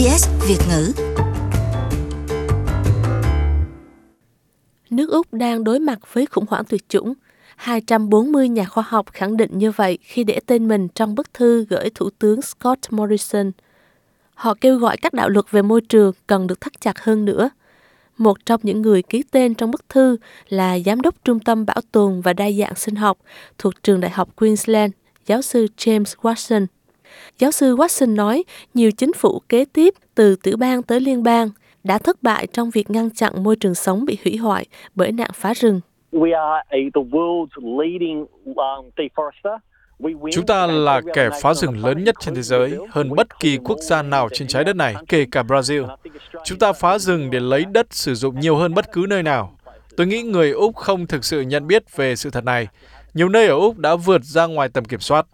SBS Việt ngữ. Nước Úc đang đối mặt với khủng hoảng tuyệt chủng. 240 nhà khoa học khẳng định như vậy khi để tên mình trong bức thư gửi Thủ tướng Scott Morrison. Họ kêu gọi các đạo luật về môi trường cần được thắt chặt hơn nữa. Một trong những người ký tên trong bức thư là Giám đốc Trung tâm Bảo tồn và Đa dạng sinh học thuộc Trường Đại học Queensland, giáo sư James Watson. Giáo sư Watson nói nhiều chính phủ kế tiếp từ tiểu bang tới liên bang đã thất bại trong việc ngăn chặn môi trường sống bị hủy hoại bởi nạn phá rừng. Chúng ta là kẻ phá rừng lớn nhất trên thế giới, hơn bất kỳ quốc gia nào trên trái đất này, kể cả Brazil. Chúng ta phá rừng để lấy đất sử dụng nhiều hơn bất cứ nơi nào. Tôi nghĩ người Úc không thực sự nhận biết về sự thật này. Nhiều nơi ở Úc đã vượt ra ngoài tầm kiểm soát.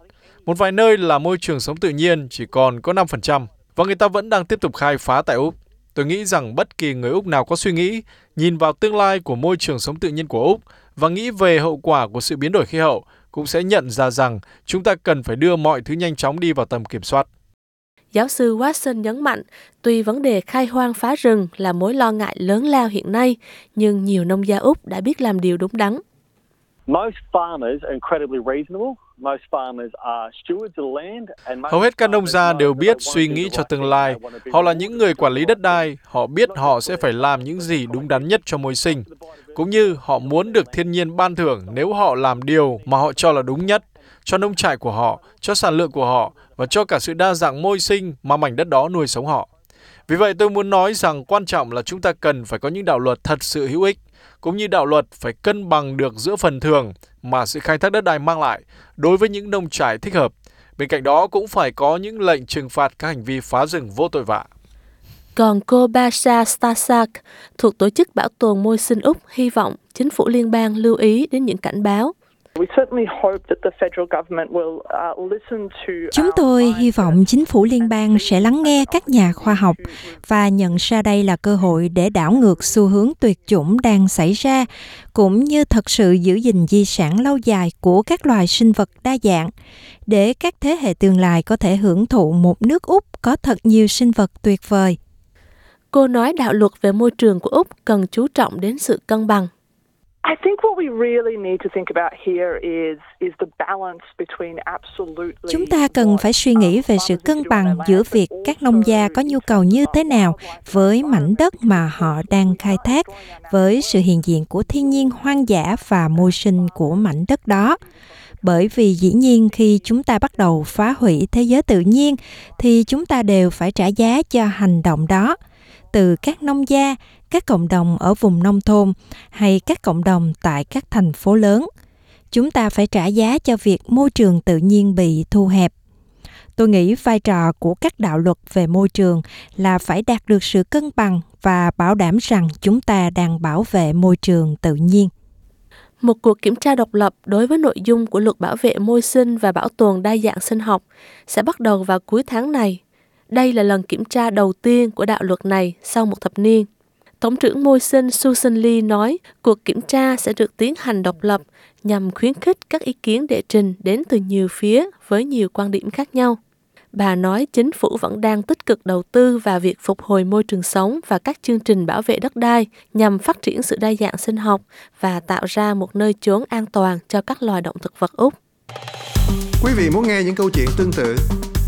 Một vài nơi là môi trường sống tự nhiên chỉ còn có 5%, và người ta vẫn đang tiếp tục khai phá tại Úc. Tôi nghĩ rằng bất kỳ người Úc nào có suy nghĩ, nhìn vào tương lai của môi trường sống tự nhiên của Úc và nghĩ về hậu quả của sự biến đổi khí hậu cũng sẽ nhận ra rằng chúng ta cần phải đưa mọi thứ nhanh chóng đi vào tầm kiểm soát. Giáo sư Watson nhấn mạnh, tuy vấn đề khai hoang phá rừng là mối lo ngại lớn lao hiện nay, nhưng nhiều nông gia Úc đã biết làm điều đúng đắn. Hầu hết các nông gia đều biết suy nghĩ cho tương lai. Họ là những người quản lý đất đai. Họ biết họ sẽ phải làm những gì đúng đắn nhất cho môi sinh. Cũng như họ muốn được thiên nhiên ban thưởng nếu họ làm điều mà họ cho là đúng nhất cho nông trại của họ, cho sản lượng của họ và cho cả sự đa dạng môi sinh mà mảnh đất đó nuôi sống họ. Vì vậy tôi muốn nói rằng quan trọng là chúng ta cần phải có những đạo luật thật sự hữu ích, cũng như đạo luật phải cân bằng được giữa phần thưởng mà sự khai thác đất đai mang lại đối với những nông trại thích hợp. Bên cạnh đó cũng phải có những lệnh trừng phạt các hành vi phá rừng vô tội vạ. Còn cô Basha Stasak thuộc Tổ chức Bảo tồn Môi sinh Úc hy vọng chính phủ liên bang lưu ý đến những cảnh báo Chúng tôi hy vọng chính phủ liên bang sẽ lắng nghe các nhà khoa học và nhận ra đây là cơ hội để đảo ngược xu hướng tuyệt chủng đang xảy ra, cũng như thật sự giữ gìn di sản lâu dài của các loài sinh vật đa dạng, để các thế hệ tương lai có thể hưởng thụ một nước Úc có thật nhiều sinh vật tuyệt vời. Cô nói đạo luật về môi trường của Úc cần chú trọng đến sự cân bằng. Chúng ta cần phải suy nghĩ về sự cân bằng giữa việc các nông gia có nhu cầu như thế nào với mảnh đất mà họ đang khai thác, với sự hiện diện của thiên nhiên hoang dã và môi sinh của mảnh đất đó. Bởi vì dĩ nhiên khi chúng ta bắt đầu phá hủy thế giới tự nhiên thì chúng ta đều phải trả giá cho hành động đó từ các nông gia, các cộng đồng ở vùng nông thôn hay các cộng đồng tại các thành phố lớn. Chúng ta phải trả giá cho việc môi trường tự nhiên bị thu hẹp. Tôi nghĩ vai trò của các đạo luật về môi trường là phải đạt được sự cân bằng và bảo đảm rằng chúng ta đang bảo vệ môi trường tự nhiên. Một cuộc kiểm tra độc lập đối với nội dung của luật bảo vệ môi sinh và bảo tồn đa dạng sinh học sẽ bắt đầu vào cuối tháng này đây là lần kiểm tra đầu tiên của đạo luật này sau một thập niên. Tổng trưởng môi sinh Susan Lee nói, cuộc kiểm tra sẽ được tiến hành độc lập nhằm khuyến khích các ý kiến đệ trình đến từ nhiều phía với nhiều quan điểm khác nhau. Bà nói chính phủ vẫn đang tích cực đầu tư vào việc phục hồi môi trường sống và các chương trình bảo vệ đất đai nhằm phát triển sự đa dạng sinh học và tạo ra một nơi chốn an toàn cho các loài động thực vật Úc. Quý vị muốn nghe những câu chuyện tương tự